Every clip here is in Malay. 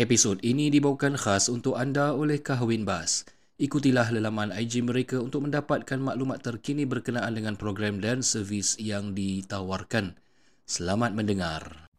Episod ini dibawakan khas untuk anda oleh Kahwin Bas. Ikutilah lelaman IG mereka untuk mendapatkan maklumat terkini berkenaan dengan program dan servis yang ditawarkan. Selamat mendengar.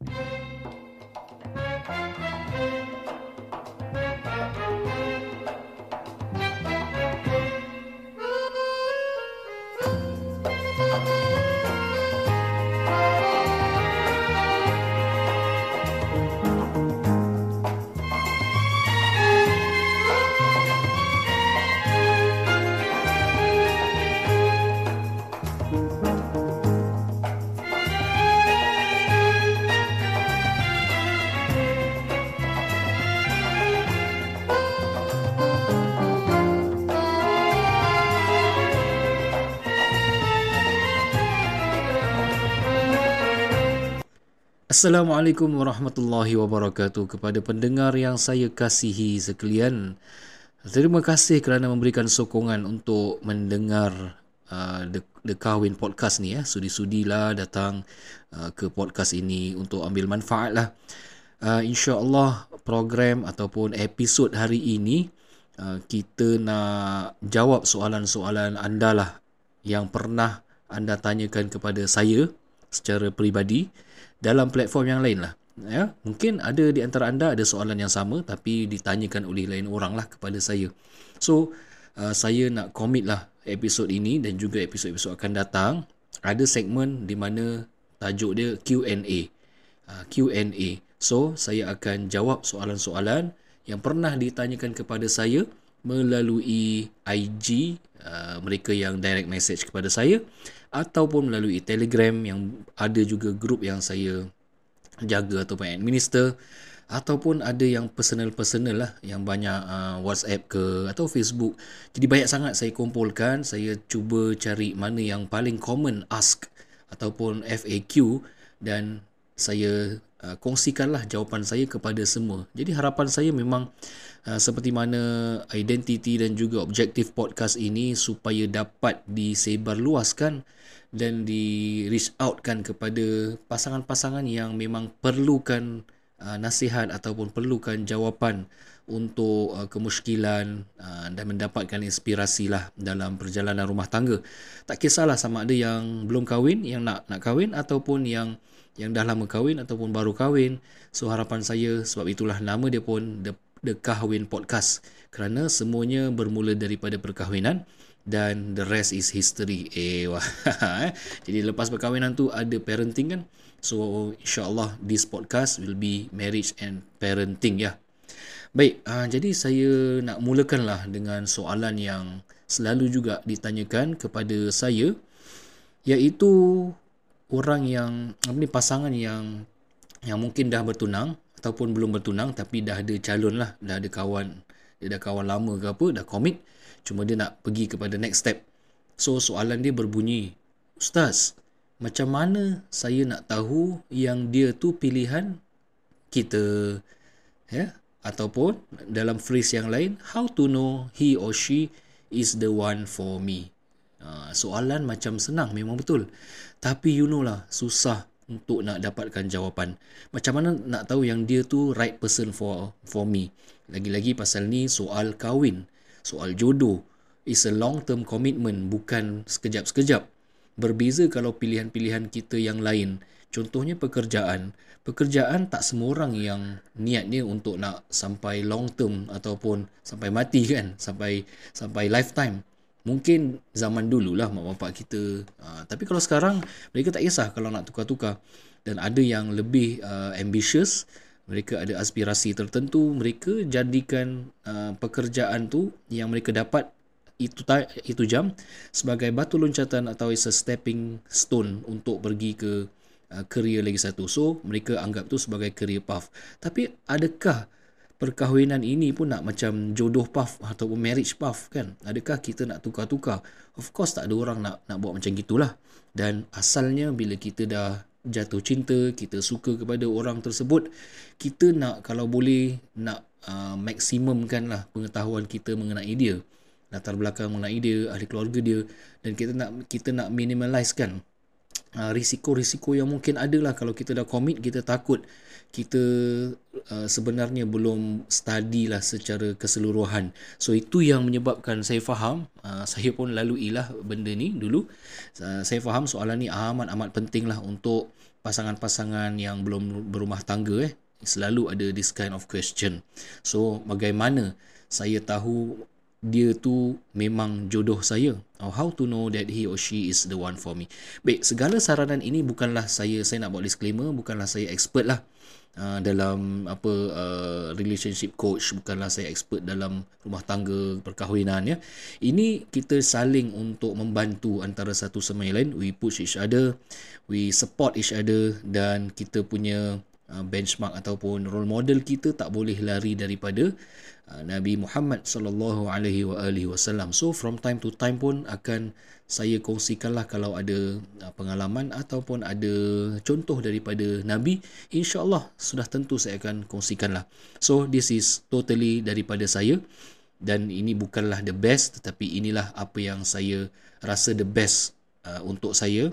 Assalamualaikum warahmatullahi wabarakatuh kepada pendengar yang saya kasihi sekalian. Terima kasih kerana memberikan sokongan untuk mendengar uh, The, The Kahwin Podcast ni ya. Sudi-sudilah datang uh, ke podcast ini untuk ambil manfaat lah. Uh, InsyaAllah program ataupun episod hari ini uh, kita nak jawab soalan-soalan anda lah yang pernah anda tanyakan kepada saya secara peribadi dalam platform yang lain lah. Ya, mungkin ada di antara anda ada soalan yang sama tapi ditanyakan oleh lain orang lah kepada saya. So, uh, saya nak commit lah episod ini dan juga episod-episod akan datang. Ada segmen di mana tajuk dia Q&A. Uh, Q&A. So, saya akan jawab soalan-soalan yang pernah ditanyakan kepada saya melalui IG uh, mereka yang direct message kepada saya ataupun melalui Telegram yang ada juga grup yang saya jaga ataupun administer ataupun ada yang personal-personal lah yang banyak uh, WhatsApp ke atau Facebook. Jadi banyak sangat saya kumpulkan, saya cuba cari mana yang paling common ask ataupun FAQ dan saya uh, kongsikanlah jawapan saya kepada semua. Jadi harapan saya memang uh, seperti mana identiti dan juga objektif podcast ini supaya dapat disebarluaskan dan di reach out kan kepada pasangan-pasangan yang memang perlukan uh, nasihat ataupun perlukan jawapan untuk uh, kemusykilan uh, dan mendapatkan inspirasi lah dalam perjalanan rumah tangga. Tak kisahlah sama ada yang belum kahwin, yang nak nak kahwin ataupun yang yang dah lama kahwin ataupun baru kahwin. So harapan saya sebab itulah nama dia pun The, The Kahwin Podcast kerana semuanya bermula daripada perkahwinan dan the rest is history. Eh wah. Eh. Jadi lepas perkahwinan tu ada parenting kan. So insyaallah this podcast will be marriage and parenting ya. Baik, uh, jadi saya nak mulakanlah dengan soalan yang selalu juga ditanyakan kepada saya iaitu orang yang apa ni pasangan yang yang mungkin dah bertunang ataupun belum bertunang tapi dah ada calon lah dah ada kawan dia dah kawan lama ke apa dah commit cuma dia nak pergi kepada next step. So soalan dia berbunyi ustaz macam mana saya nak tahu yang dia tu pilihan kita? Ya ataupun dalam phrase yang lain how to know he or she is the one for me Ha, soalan macam senang memang betul. Tapi you know lah susah untuk nak dapatkan jawapan. Macam mana nak tahu yang dia tu right person for for me. Lagi-lagi pasal ni soal kahwin, soal jodoh. Is a long term commitment bukan sekejap-sekejap. Berbeza kalau pilihan-pilihan kita yang lain. Contohnya pekerjaan. Pekerjaan tak semua orang yang niatnya untuk nak sampai long term ataupun sampai mati kan, sampai sampai lifetime. Mungkin zaman dulu lah mak bapak kita. Uh, tapi kalau sekarang mereka tak kisah kalau nak tukar-tukar. Dan ada yang lebih uh, ambitious. Mereka ada aspirasi tertentu. Mereka jadikan uh, pekerjaan tu yang mereka dapat itu itu jam sebagai batu loncatan atau is a stepping stone untuk pergi ke uh, career lagi satu. So mereka anggap tu sebagai career path. Tapi adakah perkahwinan ini pun nak macam jodoh path ataupun marriage path kan? Adakah kita nak tukar-tukar? Of course tak ada orang nak nak buat macam gitulah. Dan asalnya bila kita dah jatuh cinta kita suka kepada orang tersebut kita nak kalau boleh nak uh, maksimumkan lah pengetahuan kita mengenai dia. Latar belakang mengenai dia ahli keluarga dia dan kita nak kita nak minimalize kan uh, risiko-risiko yang mungkin ada lah kalau kita dah commit kita takut kita uh, sebenarnya belum study lah secara keseluruhan. So itu yang menyebabkan saya faham, uh, saya pun lalui lah benda ni dulu. Uh, saya faham soalan ni amat-amat penting lah untuk pasangan-pasangan yang belum berumah tangga eh. Selalu ada this kind of question. So bagaimana saya tahu dia tu memang jodoh saya. Or how to know that he or she is the one for me. Baik segala saranan ini bukanlah saya saya nak buat disclaimer bukanlah saya expert lah. Uh, dalam apa uh, relationship coach bukanlah saya expert dalam rumah tangga perkahwinan ya. Ini kita saling untuk membantu antara satu sama lain. We push each other we support each other dan kita punya uh, benchmark ataupun role model kita tak boleh lari daripada Ah, Nabi Muhammad sallallahu alaihi wasallam. So from time to time pun akan saya kongsikanlah kalau ada ah, pengalaman ataupun ada contoh daripada Nabi, insya-Allah sudah tentu saya akan kongsikanlah. So this is totally daripada saya dan ini bukanlah the best tetapi inilah apa yang saya rasa the best uh, untuk saya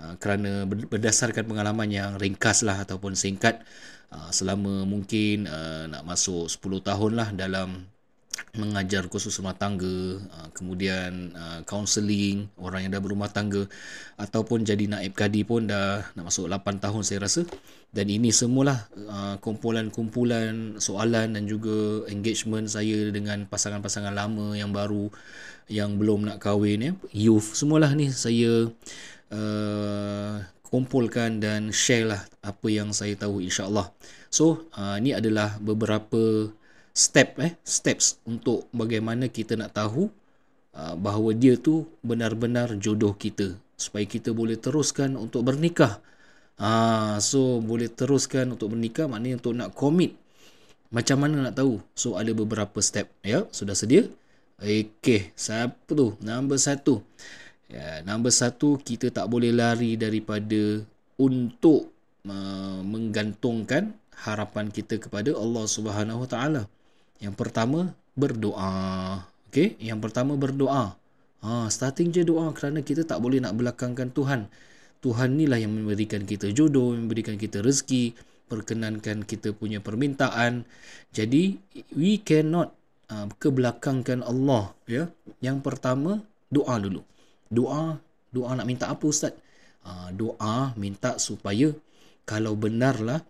uh, kerana berdasarkan pengalaman yang ringkas lah ataupun singkat Ah, selama mungkin uh, nak masuk 10 tahun lah dalam mengajar khusus rumah tangga kemudian counselling orang yang dah berumah tangga ataupun jadi naib kadi pun dah nak masuk 8 tahun saya rasa. Dan ini semualah kumpulan-kumpulan soalan dan juga engagement saya dengan pasangan-pasangan lama yang baru yang belum nak kahwin ya. Youth semualah ni saya uh, kumpulkan dan share lah apa yang saya tahu insyaAllah. So, uh, ni adalah beberapa step eh steps untuk bagaimana kita nak tahu uh, bahawa dia tu benar-benar jodoh kita supaya kita boleh teruskan untuk bernikah. Ah, uh, so boleh teruskan untuk bernikah maknanya untuk nak commit. Macam mana nak tahu? So ada beberapa step ya. Sudah sedia? Okey, siapa tu? Nombor satu. Ya, nombor satu, kita tak boleh lari daripada untuk uh, menggantungkan harapan kita kepada Allah Subhanahu Wa Taala. Yang pertama, berdoa. Okey, yang pertama berdoa. Ha, starting je doa kerana kita tak boleh nak belakangkan Tuhan. Tuhan ni lah yang memberikan kita jodoh, memberikan kita rezeki, perkenankan kita punya permintaan. Jadi, we cannot uh, kebelakangkan Allah. Ya, Yang pertama, doa dulu doa doa nak minta apa ustaz? Uh, doa minta supaya kalau benarlah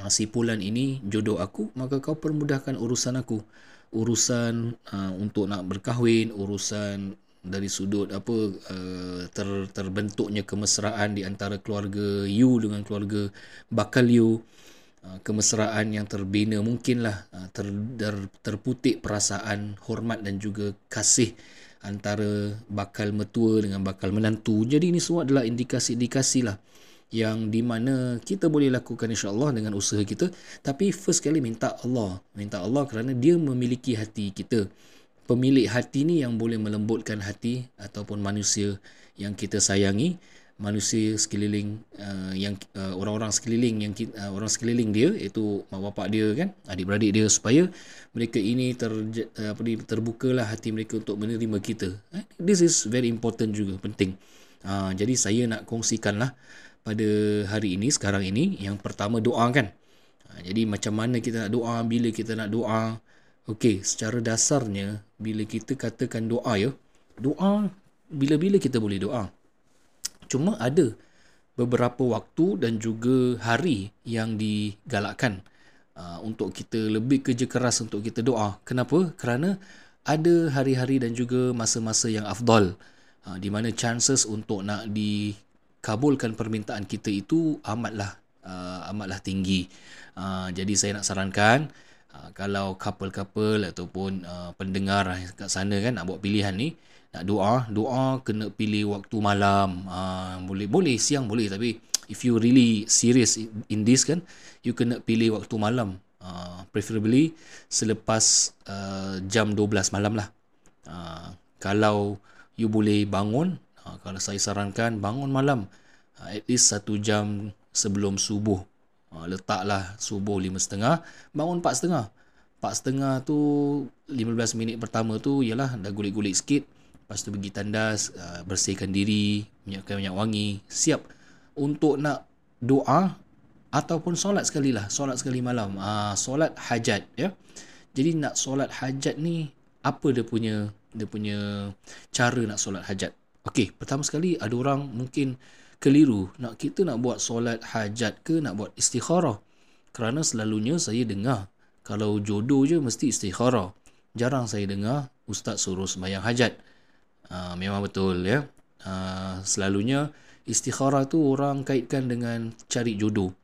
uh, si pulan ini jodoh aku maka kau permudahkan urusan aku. Urusan uh, untuk nak berkahwin urusan dari sudut apa uh, ter, terbentuknya kemesraan di antara keluarga you dengan keluarga bakal you. Kemesraan yang terbina mungkinlah ter, ter, terputik perasaan hormat dan juga kasih antara bakal metua dengan bakal menantu. Jadi ini semua adalah indikasi-indikasi lah yang di mana kita boleh lakukan insya-Allah dengan usaha kita. Tapi first kali minta Allah. Minta Allah kerana dia memiliki hati kita. Pemilik hati ni yang boleh melembutkan hati ataupun manusia yang kita sayangi manusia sekeliling uh, yang uh, orang-orang sekeliling yang uh, orang sekeliling dia iaitu mak bapak dia kan adik-beradik dia supaya mereka ini ter uh, apa ni terbukalah hati mereka untuk menerima kita. Eh? this is very important juga penting. Uh, jadi saya nak kongsikanlah pada hari ini sekarang ini yang pertama doa kan. Uh, jadi macam mana kita nak doa bila kita nak doa? Okey secara dasarnya bila kita katakan doa ya doa bila-bila kita boleh doa Cuma ada beberapa waktu dan juga hari yang digalakkan uh, untuk kita lebih kerja keras untuk kita doa. Kenapa? Kerana ada hari-hari dan juga masa-masa yang afdal uh, di mana chances untuk nak dikabulkan permintaan kita itu amatlah uh, amatlah tinggi. Uh, jadi saya nak sarankan uh, kalau couple-couple ataupun uh, pendengar kat sana kan nak buat pilihan ni nak doa doa kena pilih waktu malam. Uh, boleh boleh siang boleh tapi if you really serious in this kan you kena pilih waktu malam. Uh, preferably selepas uh, jam 12 malam lah. Uh, kalau you boleh bangun kalau saya sarankan bangun malam at least satu jam sebelum subuh. Uh, letaklah subuh 5.30 bangun 4.30 4.30 tu 15 minit pertama tu ialah dah gulik-gulik sikit lepas tu pergi tandas uh, bersihkan diri minyakkan minyak wangi. Siap untuk nak doa ataupun solat sekali lah. Solat sekali malam. Uh, solat hajat ya. Jadi nak solat hajat ni apa dia punya dia punya cara nak solat hajat? Okey pertama sekali ada orang mungkin keliru. Nak kita nak buat solat hajat ke nak buat istikharah? Kerana selalunya saya dengar kalau jodoh je mesti istikharah. Jarang saya dengar ustaz suruh sembahyang hajat uh, memang betul ya. Uh, selalunya istikharah tu orang kaitkan dengan cari jodoh.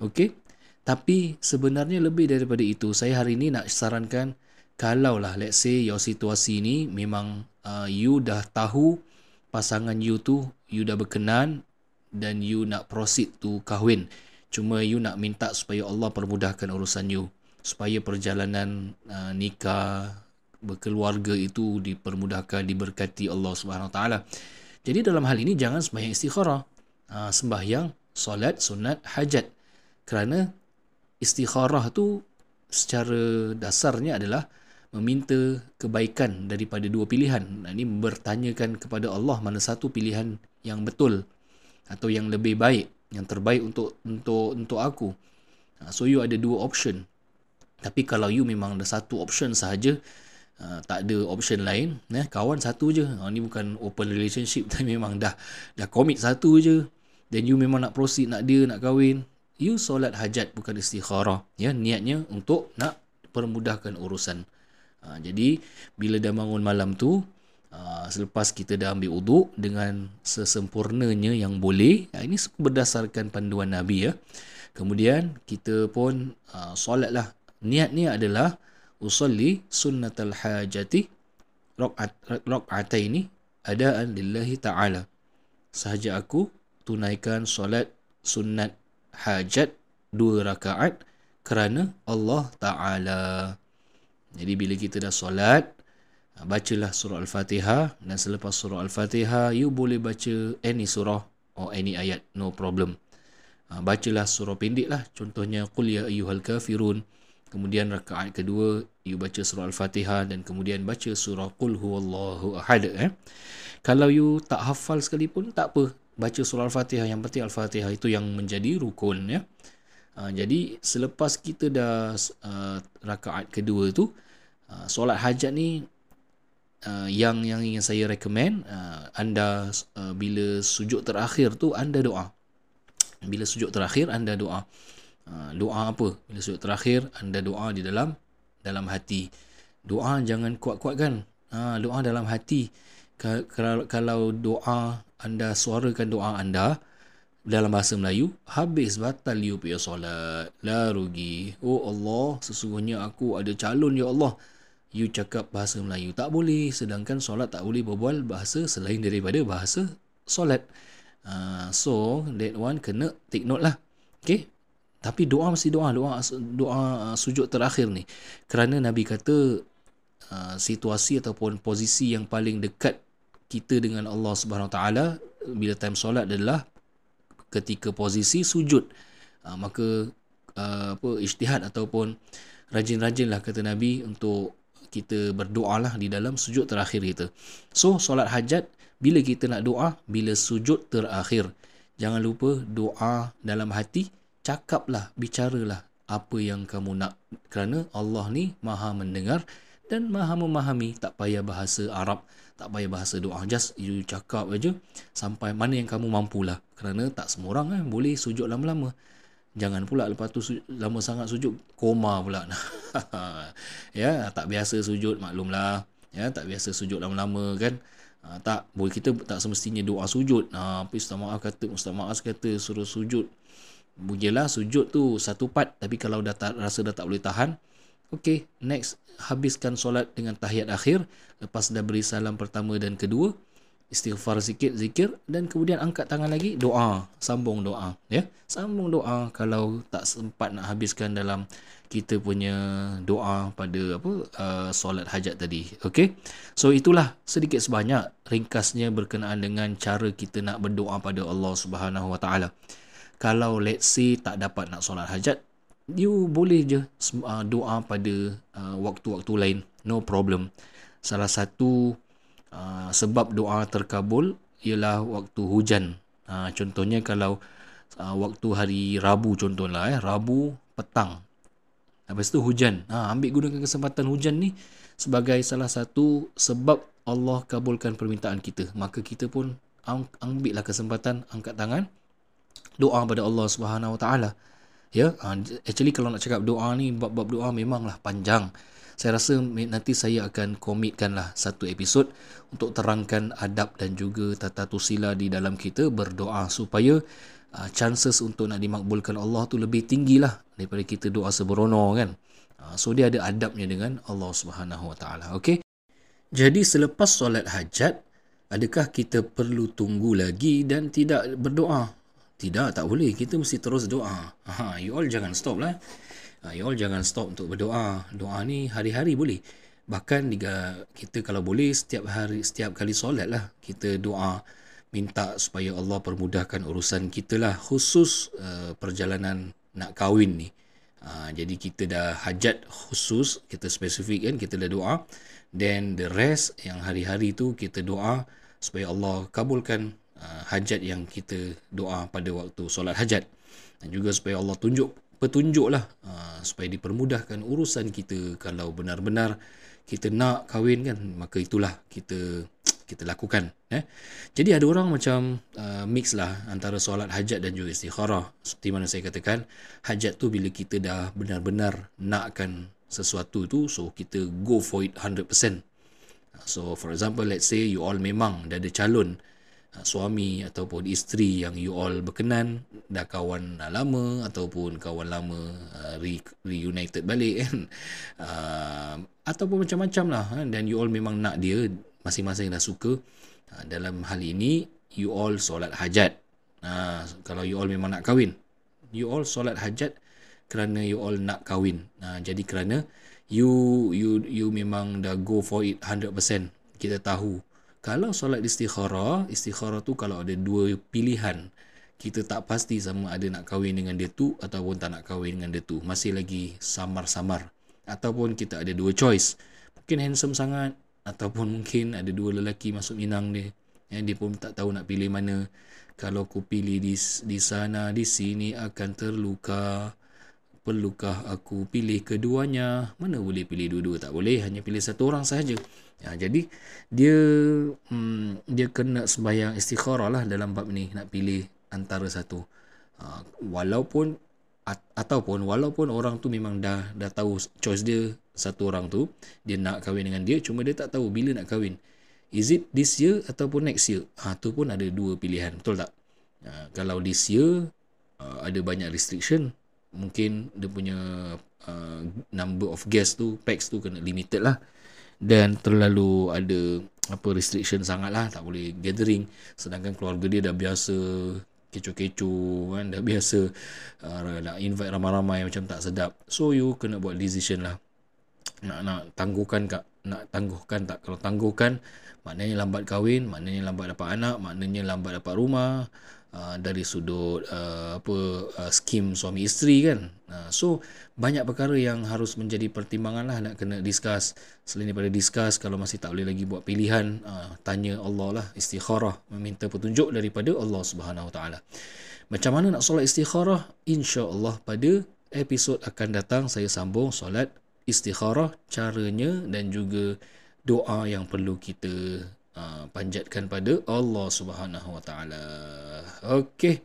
Okey tapi sebenarnya lebih daripada itu saya hari ini nak sarankan kalau lah let's say your situasi ni memang uh, you dah tahu pasangan you tu you dah berkenan dan you nak proceed tu kahwin. Cuma you nak minta supaya Allah permudahkan urusan you. Supaya perjalanan uh, nikah, berkeluarga itu dipermudahkan, diberkati Allah Subhanahu Taala. Jadi dalam hal ini jangan sembahyang istikharah. Uh, sembahyang solat sunat hajat. Kerana istikharah tu secara dasarnya adalah meminta kebaikan daripada dua pilihan. Ini bertanyakan kepada Allah mana satu pilihan yang betul atau yang lebih baik yang terbaik untuk untuk untuk aku. Ha, so you ada dua option. Tapi kalau you memang ada satu option sahaja, uh, tak ada option lain, eh, kawan satu je. Uh, ni bukan open relationship tapi memang dah dah commit satu je. Then you memang nak proceed nak dia nak kahwin. You solat hajat bukan istikharah. Ya, niatnya untuk nak permudahkan urusan. Uh, jadi bila dah bangun malam tu, Ah, selepas kita dah ambil uduk dengan sesempurnanya yang boleh uh, ini berdasarkan panduan Nabi ya kemudian kita pun uh, solatlah niatnya adalah usalli sunnatal hajati rakaataini adaan lillahi taala. Sahaja aku tunaikan solat sunat hajat dua rakaat kerana Allah taala. Jadi bila kita dah solat bacalah surah Al-Fatihah dan selepas surah Al-Fatihah you boleh baca any surah or any ayat no problem. Bacalah surah pendek lah contohnya Qul Ya Ayyuhal Kafirun kemudian rakaat kedua you baca surah Al-Fatihah dan kemudian baca surah Qul Huwallahu Ahad eh? kalau you tak hafal sekalipun tak apa baca surah Al-Fatihah yang penting Al-Fatihah itu yang menjadi rukun ya. Ha, jadi selepas kita dah uh, rakaat kedua tu uh, solat hajat ni uh, yang yang ingin saya recommend uh, anda uh, bila sujud terakhir tu anda doa bila sujud terakhir anda doa uh, doa apa? Bila sujud terakhir anda doa di dalam dalam hati. Doa jangan kuat-kuatkan. Uh, doa dalam hati. Kalau kalau doa anda suarakan doa anda dalam bahasa Melayu habis batal you punya solat. La rugi. Oh Allah sesungguhnya aku ada calon ya Allah. You cakap bahasa Melayu tak boleh sedangkan solat tak boleh berbual bahasa selain daripada bahasa solat. Uh, so that one kena take note lah. Okay tapi doa mesti doa. Doa doa uh, sujud terakhir ni. Kerana nabi kata uh, situasi ataupun posisi yang paling dekat kita dengan Allah Subhanahu taala bila time solat adalah ketika posisi sujud. Uh, maka uh, apa ijtihad ataupun rajin-rajinlah kata nabi untuk kita berdoa lah di dalam sujud terakhir kita. So, solat hajat, bila kita nak doa, bila sujud terakhir. Jangan lupa doa dalam hati, cakaplah, bicaralah apa yang kamu nak. Kerana Allah ni maha mendengar dan maha memahami. Tak payah bahasa Arab, tak payah bahasa doa. Just you cakap aja sampai mana yang kamu mampulah. Kerana tak semua orang kan boleh sujud lama-lama. Jangan pula lepas tu lama sangat sujud koma pula. ya, tak biasa sujud maklumlah. Ya, tak biasa sujud lama-lama kan. Ha, tak boleh kita tak semestinya doa sujud. Ha, tapi ustaz maaf kata ustaz maaf kata suruh sujud. Bujilah sujud tu satu part tapi kalau dah tak, rasa dah tak boleh tahan Okay, next habiskan solat dengan tahiyat akhir. Lepas dah beri salam pertama dan kedua istighfar sikit zikir dan kemudian angkat tangan lagi doa. Sambung doa ya. Sambung doa kalau tak sempat nak habiskan dalam kita punya doa pada apa uh, solat hajat tadi okey. So itulah sedikit sebanyak ringkasnya berkenaan dengan cara kita nak berdoa pada Allah Subhanahu Wa Taala kalau let's say tak dapat nak solat hajat you boleh je uh, doa pada uh, waktu-waktu lain no problem salah satu uh, sebab doa terkabul ialah waktu hujan. Uh, contohnya kalau uh, waktu hari Rabu contohlah eh Rabu petang. Lepas tu hujan. Ha, ambil gunakan kesempatan hujan ni sebagai salah satu sebab Allah kabulkan permintaan kita. Maka kita pun ambillah kesempatan angkat tangan doa pada Allah Subhanahu Wa Taala. Ya, ha, actually kalau nak cakap doa ni bab-bab doa memanglah panjang. Saya rasa nanti saya akan komitkanlah satu episod untuk terangkan adab dan juga tata tusila di dalam kita berdoa supaya uh, chances untuk nak dimakbulkan Allah tu lebih tinggi lah daripada kita doa seberono kan. Uh, so dia ada adabnya dengan Allah Subhanahu Wa Taala. Okey. Jadi selepas solat hajat, adakah kita perlu tunggu lagi dan tidak berdoa? Tidak, tak boleh. Kita mesti terus doa. Ha, you all jangan stop lah. Ha, you all jangan stop untuk berdoa. Doa ni hari-hari boleh. Bahkan kita kalau boleh setiap hari setiap kali solat lah kita doa minta supaya Allah permudahkan urusan kita lah khusus uh, perjalanan nak kahwin ni. Uh, jadi kita dah hajat khusus kita spesifik kan kita dah doa then the rest yang hari-hari tu kita doa supaya Allah kabulkan uh, hajat yang kita doa pada waktu solat hajat. Dan juga supaya Allah tunjuk petunjuk lah uh, supaya dipermudahkan urusan kita. Kalau benar-benar kita nak kahwin kan maka itulah kita kita lakukan eh. Jadi ada orang macam uh, mix lah antara solat hajat dan juga istikharah. Seperti mana saya katakan hajat tu bila kita dah benar-benar nakkan sesuatu tu so kita go for it 100% so for example let's say you all memang dah ada calon suami ataupun isteri yang you all berkenan dah kawan dah lama ataupun kawan lama uh, re- reunited balik kan? Uh, ataupun macam-macam lah kan? dan you all memang nak dia masing-masing dah suka. Uh, dalam hal ini you all solat hajat. Uh, kalau you all memang nak kahwin you all solat hajat kerana you all nak kahwin. Uh, jadi kerana you you you memang dah go for it 100% kita tahu kalau solat istikharah, istikharah tu kalau ada dua pilihan, kita tak pasti sama ada nak kahwin dengan dia tu ataupun tak nak kahwin dengan dia tu. Masih lagi samar-samar. Ataupun kita ada dua choice. Mungkin handsome sangat ataupun mungkin ada dua lelaki masuk minang dia. Yang dia pun tak tahu nak pilih mana. Kalau aku pilih di, di sana, di sini akan terluka. Perlukah aku pilih keduanya? Mana boleh pilih dua-dua? Tak boleh. Hanya pilih satu orang sahaja. Ya, jadi dia hmm, dia kena sembahyang istikharah lah dalam bab ni nak pilih antara satu. Uh, walaupun at, ataupun walaupun orang tu memang dah dah tahu choice dia satu orang tu dia nak kahwin dengan dia cuma dia tak tahu bila nak kahwin. Is it this year ataupun next year? Ha tu pun ada dua pilihan, betul tak? Uh, kalau this year uh, ada banyak restriction, mungkin dia punya uh, number of guests tu, packs tu kena limited lah dan terlalu ada apa restriction sangat lah tak boleh gathering. Sedangkan keluarga dia dah biasa kecoh-kecoh kan? Dah biasa uh, nak invite ramai-ramai macam tak sedap. So you kena buat decision lah. Nak nak tangguhkan kak nak tangguhkan tak? Kalau tangguhkan maknanya lambat kahwin maknanya lambat dapat anak maknanya lambat dapat rumah uh, dari sudut uh, apa uh, skim suami isteri kan. Uh, so banyak perkara yang harus menjadi pertimbangan lah nak kena discuss. Selain daripada discuss kalau masih tak boleh lagi buat pilihan uh, tanya Allah lah istikharah meminta petunjuk daripada Allah Subhanahu taala. Macam mana nak solat istikharah? insya-Allah pada episod akan datang saya sambung solat istikharah caranya dan juga doa yang perlu kita uh, panjatkan pada Allah Subhanahu wa taala okey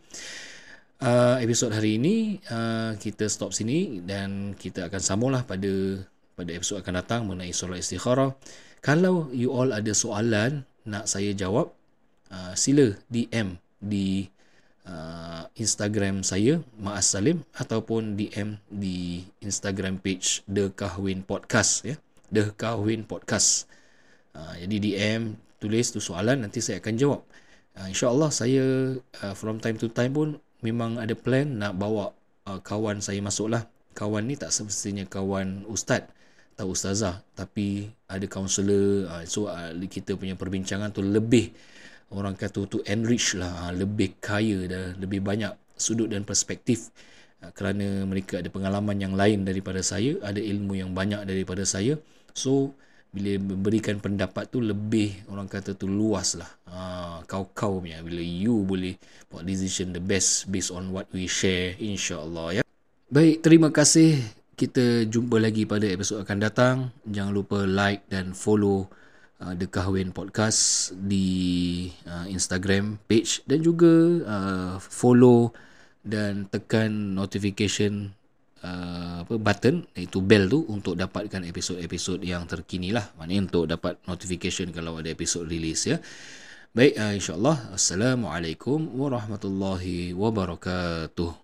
uh, episod hari ini uh, kita stop sini dan kita akan sambunglah pada pada episod akan datang mengenai solat istikharah. Kalau you all ada soalan nak saya jawab, uh, sila DM di uh, Instagram saya Maas Salim ataupun DM di Instagram page The Kahwin Podcast ya. The Kahwin Podcast. Uh, jadi DM tulis tu soalan nanti saya akan jawab. Uh, InsyaAllah saya uh, from time to time pun memang ada plan nak bawa uh, kawan saya masuk lah. Kawan ni tak semestinya kawan ustaz atau ustazah tapi ada kaunselor uh, so uh, kita punya perbincangan tu lebih orang kata tu enrich lah lebih kaya dan lebih banyak sudut dan perspektif kerana mereka ada pengalaman yang lain daripada saya ada ilmu yang banyak daripada saya so bila memberikan pendapat tu lebih orang kata tu luas lah. Ha, kau-kau punya. Bila you boleh buat decision the best based on what we share insyaAllah ya. Baik terima kasih. Kita jumpa lagi pada episod akan datang. Jangan lupa like dan follow uh, The Kahwin Podcast di uh, Instagram page. Dan juga uh, follow dan tekan notification uh, apa button iaitu bell tu untuk dapatkan episod-episod yang terkini lah. Maknanya untuk dapat notification kalau ada episod release ya. Baik uh, insyaallah. Assalamualaikum warahmatullahi wabarakatuh